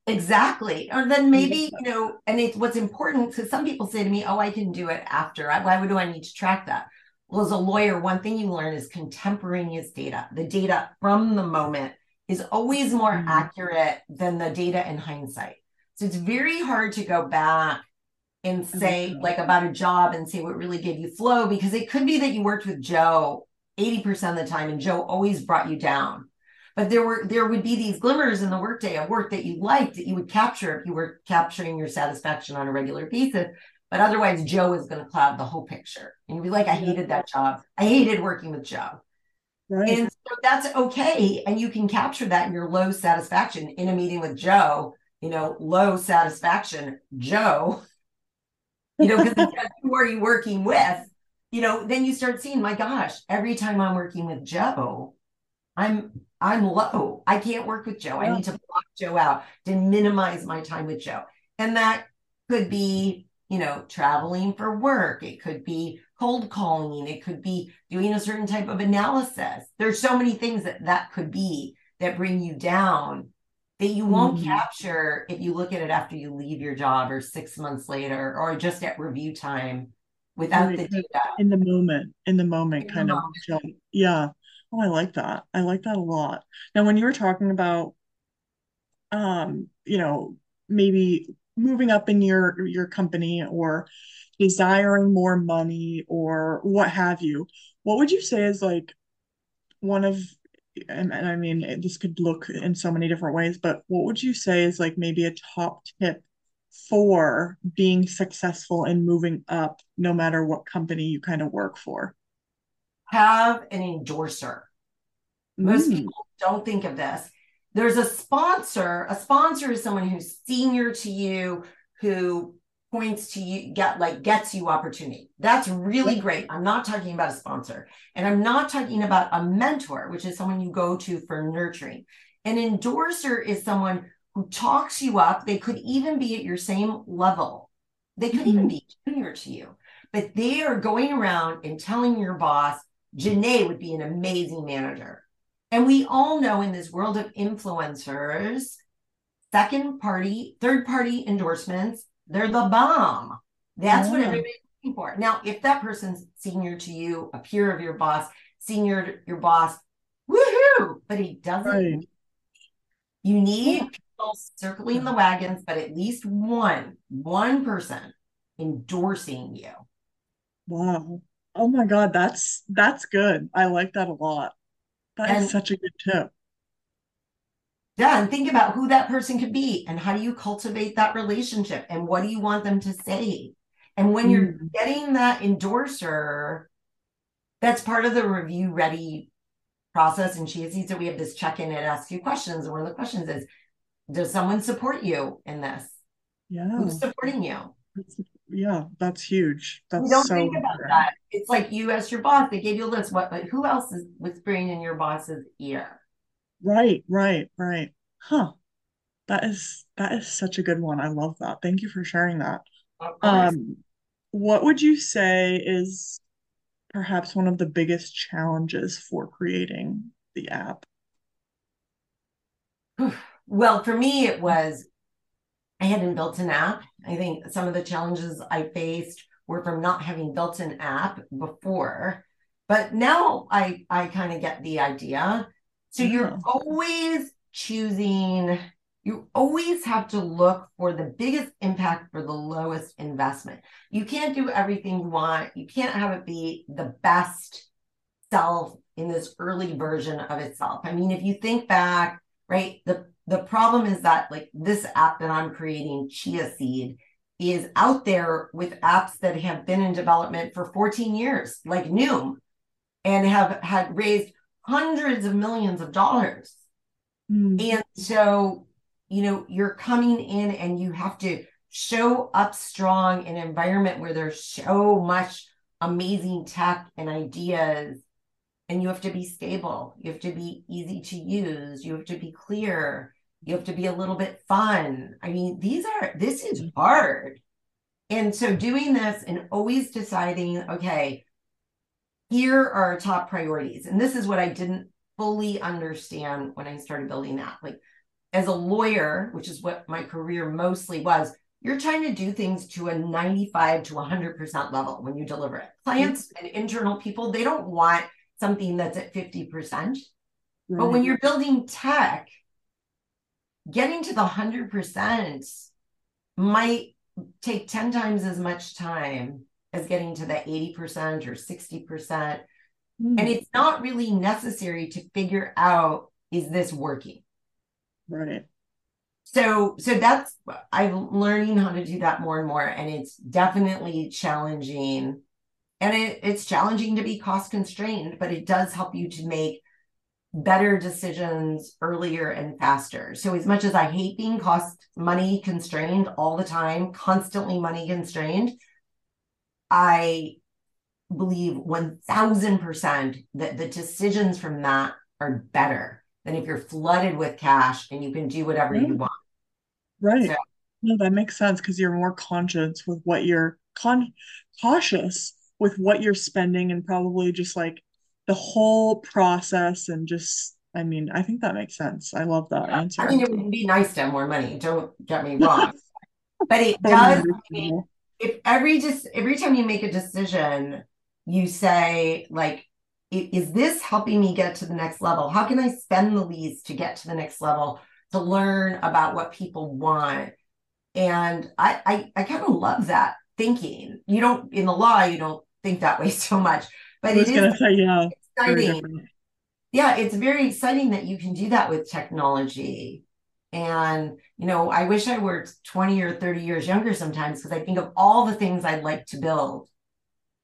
Exactly. Or then maybe, you know, and it's what's important because some people say to me, oh, I can do it after. Why do I need to track that? Well, as a lawyer, one thing you learn is contemporaneous data. The data from the moment is always more Mm, accurate than the data in hindsight. So it's very hard to go back and say, like, about a job and say what really gave you flow because it could be that you worked with Joe 80% of the time and Joe always brought you down but there were there would be these glimmers in the workday of work that you liked that you would capture if you were capturing your satisfaction on a regular basis. But otherwise joe is going to cloud the whole picture. And you'd be like i hated that job. I hated working with joe. Right. and so that's okay. And you can capture that in your low satisfaction in a meeting with joe you know low satisfaction joe. You know because who are you working with? You know, then you start seeing, my gosh, every time I'm working with Joe, I'm I'm low. I can't work with Joe. I need to block Joe out to minimize my time with Joe. And that could be, you know, traveling for work. It could be cold calling. It could be doing a certain type of analysis. There's so many things that that could be that bring you down that you won't mm-hmm. capture if you look at it after you leave your job or six months later or just at review time without right. the data. In the moment, in the moment, in kind the of. Moment. Yeah. Oh, I like that. I like that a lot. Now, when you were talking about, um, you know, maybe moving up in your your company or desiring more money or what have you, what would you say is like one of and, and I mean, this could look in so many different ways, but what would you say is like maybe a top tip for being successful in moving up, no matter what company you kind of work for? Have an endorser. Most mm. people don't think of this. There's a sponsor. A sponsor is someone who's senior to you, who points to you get like gets you opportunity that's really great i'm not talking about a sponsor and i'm not talking about a mentor which is someone you go to for nurturing an endorser is someone who talks you up they could even be at your same level they could mm-hmm. even be junior to you but they are going around and telling your boss Jenay would be an amazing manager and we all know in this world of influencers second party third party endorsements they're the bomb. That's yeah. what everybody's looking for. Now, if that person's senior to you, a peer of your boss, senior to your boss, woohoo! But he doesn't. Right. You need yeah. people circling the wagons, but at least one, one person endorsing you. Wow. Oh my God, that's that's good. I like that a lot. That and, is such a good tip yeah and think about who that person could be and how do you cultivate that relationship and what do you want them to say and when mm. you're getting that endorser that's part of the review ready process and she sees that we have this check-in and ask you questions and one of the questions is does someone support you in this yeah who's supporting you yeah that's huge that's don't so think about that it's like you as your boss they gave you a list what but who else is whispering in your boss's ear Right, right, right. Huh. That is that is such a good one. I love that. Thank you for sharing that. Um, what would you say is perhaps one of the biggest challenges for creating the app? Well, for me, it was I hadn't built an app. I think some of the challenges I faced were from not having built an app before. But now I I kind of get the idea. So you're mm. always choosing, you always have to look for the biggest impact for the lowest investment. You can't do everything you want. You can't have it be the best self in this early version of itself. I mean, if you think back, right, the the problem is that like this app that I'm creating, Chea Seed, is out there with apps that have been in development for 14 years, like Noom, and have had raised hundreds of millions of dollars. Mm. And so, you know, you're coming in and you have to show up strong in an environment where there's so much amazing tech and ideas. And you have to be stable. You have to be easy to use. You have to be clear. You have to be a little bit fun. I mean, these are, this is mm-hmm. hard. And so doing this and always deciding, okay, here are our top priorities. And this is what I didn't fully understand when I started building that. Like, as a lawyer, which is what my career mostly was, you're trying to do things to a 95 to 100% level when you deliver it. Mm-hmm. Clients and internal people, they don't want something that's at 50%. Right. But when mm-hmm. you're building tech, getting to the 100% might take 10 times as much time as getting to the 80% or 60%. Mm. And it's not really necessary to figure out is this working? Right. So so that's I'm learning how to do that more and more. And it's definitely challenging. And it, it's challenging to be cost constrained, but it does help you to make better decisions earlier and faster. So as much as I hate being cost money constrained all the time, constantly money constrained, I believe 1000% that the decisions from that are better than if you're flooded with cash and you can do whatever Yeah. you want. Right. So- No, that makes sense because you're more conscious with what you're con cautious with what you're spending and probably just like the whole process and just I mean, I think that makes sense. I love that answer. I mean, it would be nice to have more money, don't get me wrong. But it does understandable. if every just every time you make a decision, you say like, is this helping me get to the next level? How can I spend the least to get to the next level to learn about what people want? And I I, I kind of love that thinking. You don't in the law, you don't think that way so much, but I was gonna say, yeah, exciting. Yeah, it's very exciting that you can do that with technology. And, you know, I wish I were 20 or 30 years younger sometimes because I think of all the things I'd like to build.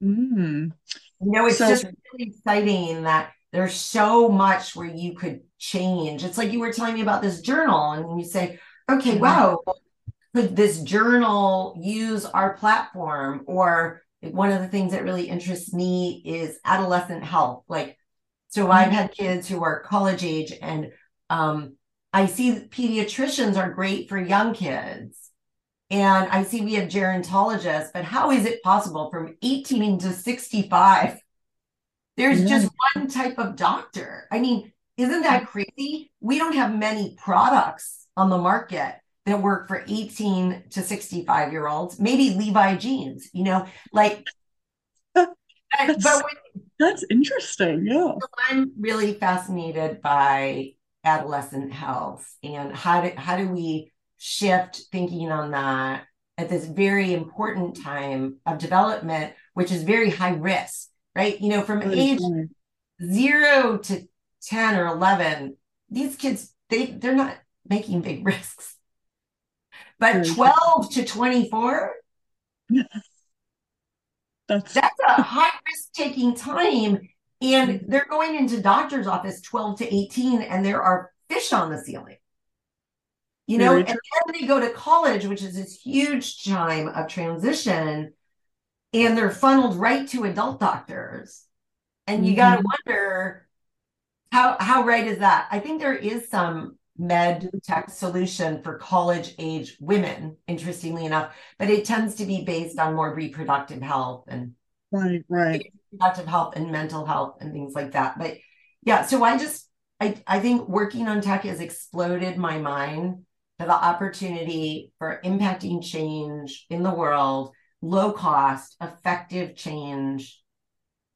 Mm. You know, it's So- just really exciting that there's so much where you could change. It's like you were telling me about this journal, and you say, okay, Mhm. wow, could this journal use our platform? Or one of the things that really interests me is adolescent health. Like, so I've had kids who are college age, and um, I see pediatricians are great for young kids. And I see we have gerontologists, but how is it possible from 18 to 65? There's Yeah. just one type of doctor. I mean, isn't that crazy? We don't have many products on the market that work for 18 to 65 year olds. Maybe Levi jeans, you know, like, That's- but when That's interesting. Yeah. I'm really fascinated by adolescent health and how do how do we shift thinking on that at this very important time of development, which is very high risk, right? You know, from Right, age zero to 10 or 11, these kids, they, they're not making big risks. But 12 to 24, That's that's a high risk taking time. And mm-hmm. they're going into doctor's office 12 to 18, and there are fish on the ceiling. You know, Very and then they go to college, which is this huge time of transition, and they're funneled right to adult doctors. And you got to mm-hmm. wonder how how right is that? I think there is some med tech solution for college age women, interestingly enough, but it tends to be based on more reproductive health and right, right. reproductive health and mental health and things like that. But yeah, so I just I I think working on tech has exploded my mind to the opportunity for impacting change in the world, low cost, effective change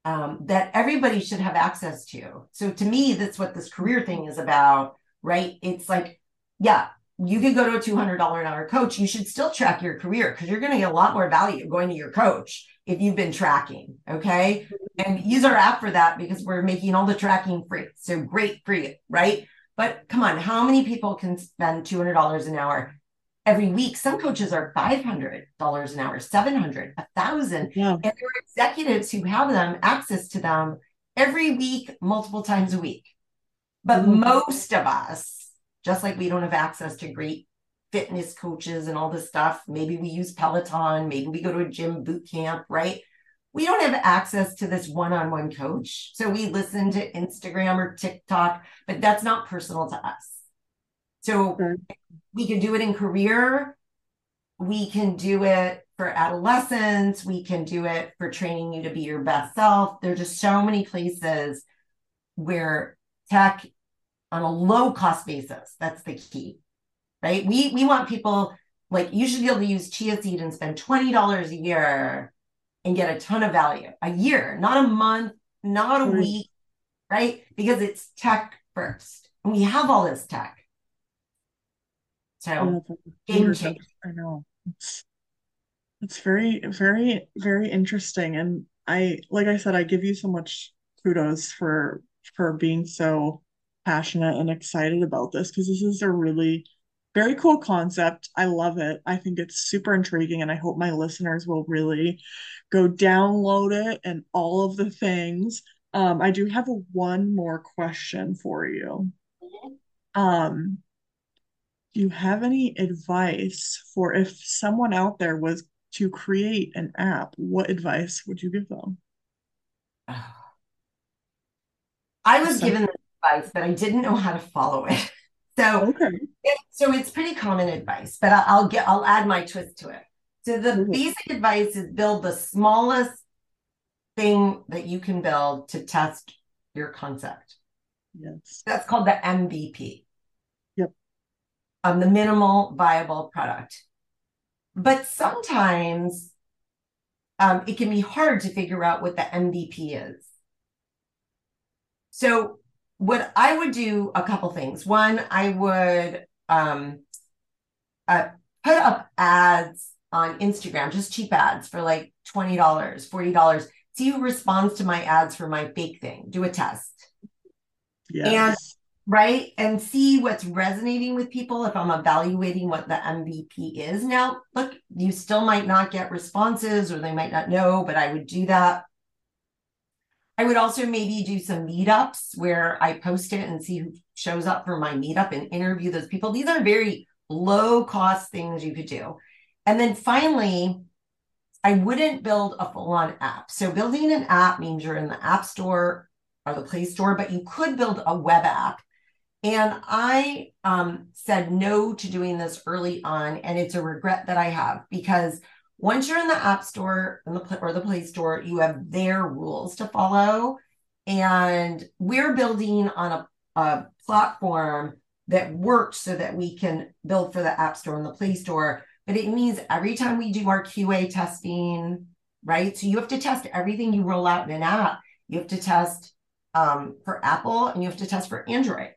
um, that everybody should have access to. So to me, that's what this career thing is about, right? It's like, yeah, you could go to a $200 an hour coach. You should still track your career because you're going to get a lot more value going to your coach if you've been tracking. Okay. And use our app for that because we're making all the tracking free. So great for you, right? But come on, how many people can spend $200 an hour every week? Some coaches are $500 an hour, 700, a thousand. Yeah. And there are executives who have them access to them every week, multiple times a week. But Mhm. most of us, just like we don't have access to great fitness coaches and all this stuff, maybe we use Peloton, maybe we go to a gym boot camp, right? We don't have access to this one on one coach. So we listen to Instagram or TikTok, but that's not personal to us. So Sure. we can do it in career. We can do it for adolescents. We can do it for training you to be your best self. There's just so many places where tech on a low cost basis, that's the key, right? We we want people like you should be able to use Chea Seed and spend $20 a year and get a ton of value a year, not a month, not a Right. week, right? Because it's tech first. And we have all this tech. So game changer. I know. It's it's very, very, very interesting. And I, like I said, I give you so much kudos for for being so passionate and excited about this because this is a really very cool concept. I love it. I think it's super intriguing, and I hope my listeners will really go download it and all of the things. Um, I do have one more question for you. Um, do you have any advice for if someone out there was to create an app, what advice would you give them? I was so, given advice, but I didn't know how to follow it. So, okay. It, so it's pretty common advice, but I'll, I'll get I'll add my twist to it. So the mm-hmm. basic advice is build the smallest thing that you can build to test your concept. Yes. That's called the MVP. Yep. Um, the minimal viable product. But sometimes um, it can be hard to figure out what the MVP is. So, what I would do a couple things. One, I would um, uh, put up ads on Instagram, just cheap ads for like $20, $40. See who responds to my ads for my fake thing. Do a test. Yes. And right and see what's resonating with people if i'm evaluating what the mvp is now look you still might not get responses or they might not know but i would do that i would also maybe do some meetups where i post it and see who shows up for my meetup and interview those people. These are very low cost things you could do. And then finally i wouldn't build a full on app. So building an app means you're in the app store or the Play Store, but you could build a web app. And I um, said no to doing this early on, and it's a regret that I have because once you're in the App Store or the Play Store, you have their rules to follow. And we're building on a, a platform that works so that we can build for the App Store and the Play Store. But it means every time we do our QA testing, right? So you have to test everything you roll out in an app. You have to test um, for Apple and you have to test for Android.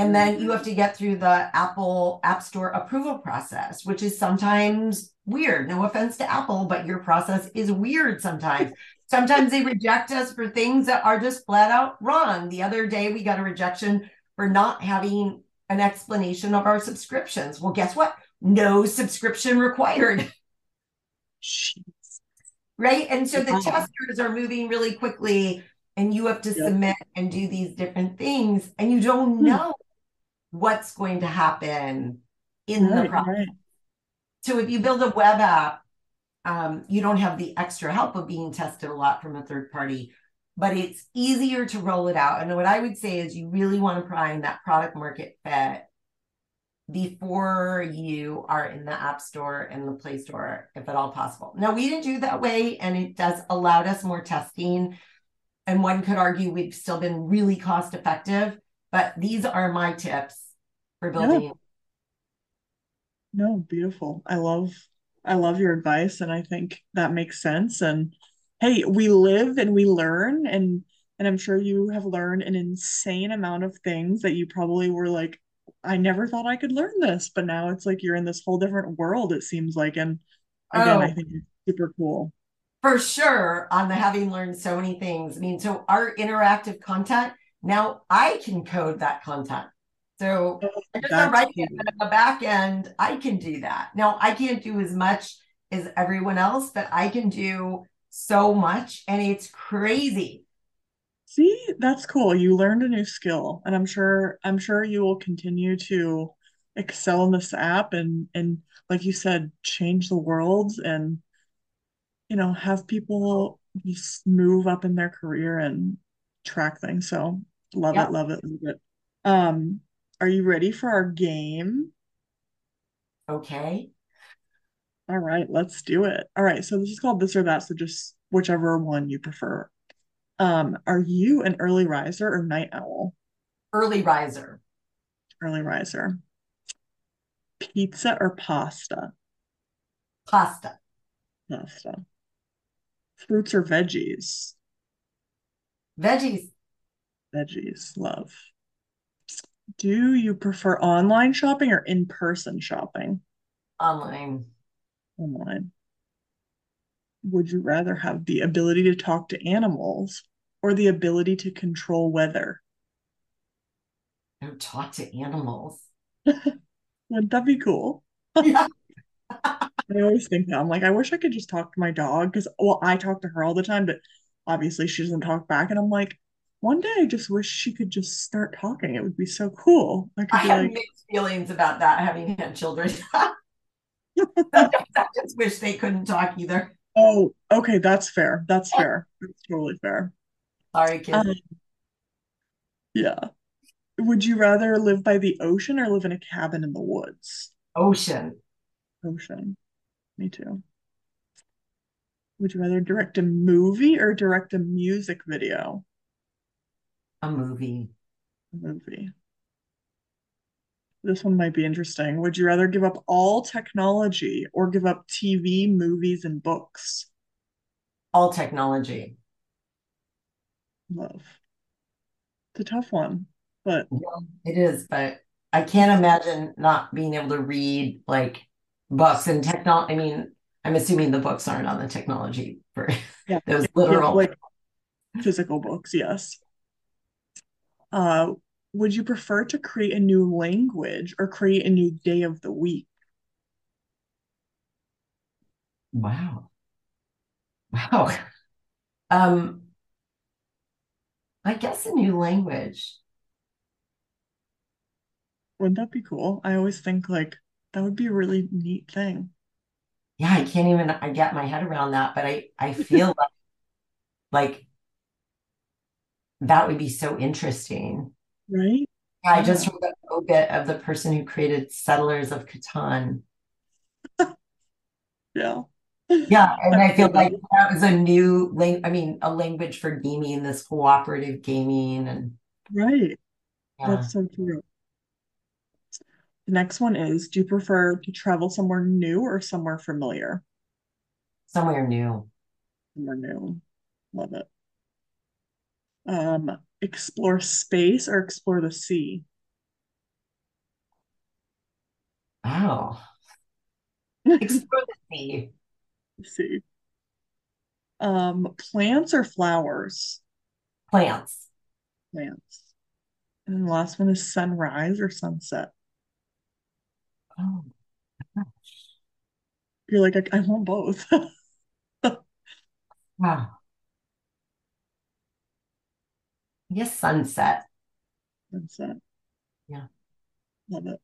And then you have to get through the Apple App Store approval process, which is sometimes weird. No offense to Apple, but your process is weird sometimes. sometimes they reject us for things that are just flat out wrong. The other day, we got a rejection for not having an explanation of our subscriptions. Well, guess what? No subscription required. Jeez. Right. And so the testers are moving really quickly and you have to yep. submit and do these different things and you don't hmm. know what's going to happen in right, the process. Right. So if you build a web app, um, you don't have the extra help of being tested a lot from a third party, but it's easier to roll it out. And what I would say is you really want to find that product market fit before you are in the app store and the play store if at all possible now we didn't do that way and it does allowed us more testing and one could argue we've still been really cost effective but these are my tips for building yeah. no beautiful i love i love your advice and i think that makes sense and hey we live and we learn and and i'm sure you have learned an insane amount of things that you probably were like i never thought i could learn this but now it's like you're in this whole different world it seems like and again oh. i think it's super cool for sure on the having learned so many things. I mean, so our interactive content, now I can code that content. So just the right end, the back end, I can do that. Now I can't do as much as everyone else, but I can do so much and it's crazy. See, that's cool. You learned a new skill and I'm sure I'm sure you will continue to excel in this app and and like you said, change the world and you know, have people just move up in their career and track things. So love yep. it, love it, love it. Um, are you ready for our game? Okay. All right, let's do it. All right, so this is called this or that, so just whichever one you prefer. Um, are you an early riser or night owl? Early riser. Early riser. Pizza or pasta? Pasta. Pasta fruits or veggies? Veggies. Veggies, love. Do you prefer online shopping or in person shopping? Online. Online. Would you rather have the ability to talk to animals or the ability to control weather? Oh, talk to animals. Wouldn't that be cool? Yeah. I always think that I'm like, I wish I could just talk to my dog because, well, I talk to her all the time, but obviously she doesn't talk back. And I'm like, one day I just wish she could just start talking. It would be so cool. I, I have like, mixed feelings about that having had children. I just wish they couldn't talk either. Oh, okay, that's fair. That's fair. That's totally fair. Sorry, kids. Um, yeah. Would you rather live by the ocean or live in a cabin in the woods? Ocean. Ocean. Me too. Would you rather direct a movie or direct a music video? A movie. A movie. This one might be interesting. Would you rather give up all technology or give up TV, movies, and books? All technology. Love. It's a tough one, but Yeah, it is, but I can't imagine not being able to read like books and technology. I mean, I'm assuming the books aren't on the technology for yeah, those yeah, literal. like physical books, yes. Uh, would you prefer to create a new language or create a new day of the week? Wow. Wow. Um, I guess a new language. Wouldn't that be cool? I always think like that would be a really neat thing. Yeah, I can't even I get my head around that, but I I feel like like that would be so interesting. Right? I just read a little bit of the person who created Settlers of Catan. Yeah. Yeah, and I feel like that. was a new lang I mean, a language for gaming, this cooperative gaming and Right. yeah, That's so true. The next one is, do you prefer to travel somewhere new or somewhere familiar? somewhere new. Somewhere new. Love it. Um, explore space or explore the sea? Wow. Explore the sea. Sea. Um, plants or flowers? Plants. Plants. And the last one is sunrise or sunset. Oh, You're like, I, I want both. wow. Guess sunset. Sunset. Yeah. Love it.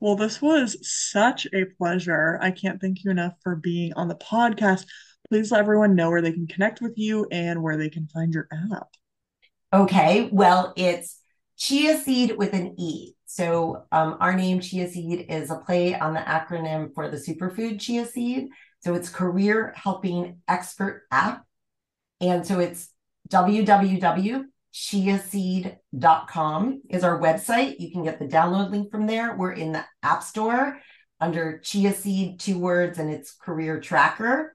Well, this was such a pleasure. I can't thank you enough for being on the podcast. Please let everyone know where they can connect with you and where they can find your app. Okay, well, it's Chea Seed with an E. So um, our name Chea Seed is a play on the acronym for the superfood chia seed. So it's career helping expert app. And so it's www.cheaseed.com is our website. You can get the download link from there. We're in the App Store under Chea Seed, two words, and it's career tracker.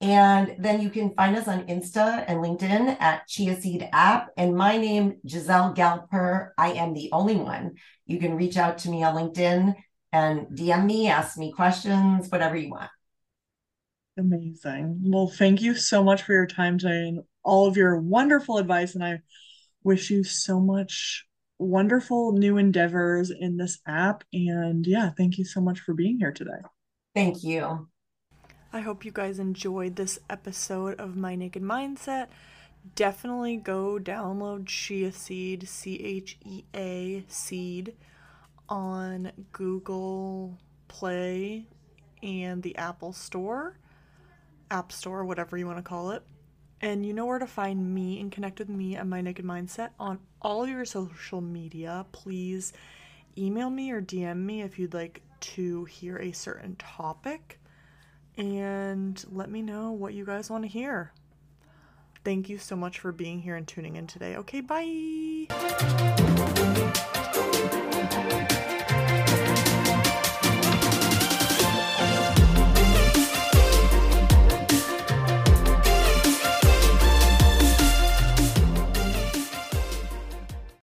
And then you can find us on Insta and LinkedIn at Chea Seed app. And my name, Giselle Galper. I am the only one. You can reach out to me on LinkedIn and DM me, ask me questions, whatever you want. Amazing. Well, thank you so much for your time and all of your wonderful advice. And I wish you so much wonderful new endeavors in this app. And yeah, thank you so much for being here today. Thank you. I hope you guys enjoyed this episode of My Naked Mindset. Definitely go download Chea Seed, C H E A Seed, on Google Play and the Apple Store, App Store, whatever you want to call it. And you know where to find me and connect with me at My Naked Mindset on all your social media. Please email me or DM me if you'd like to hear a certain topic and let me know what you guys want to hear. Thank you so much for being here and tuning in today. Okay, bye.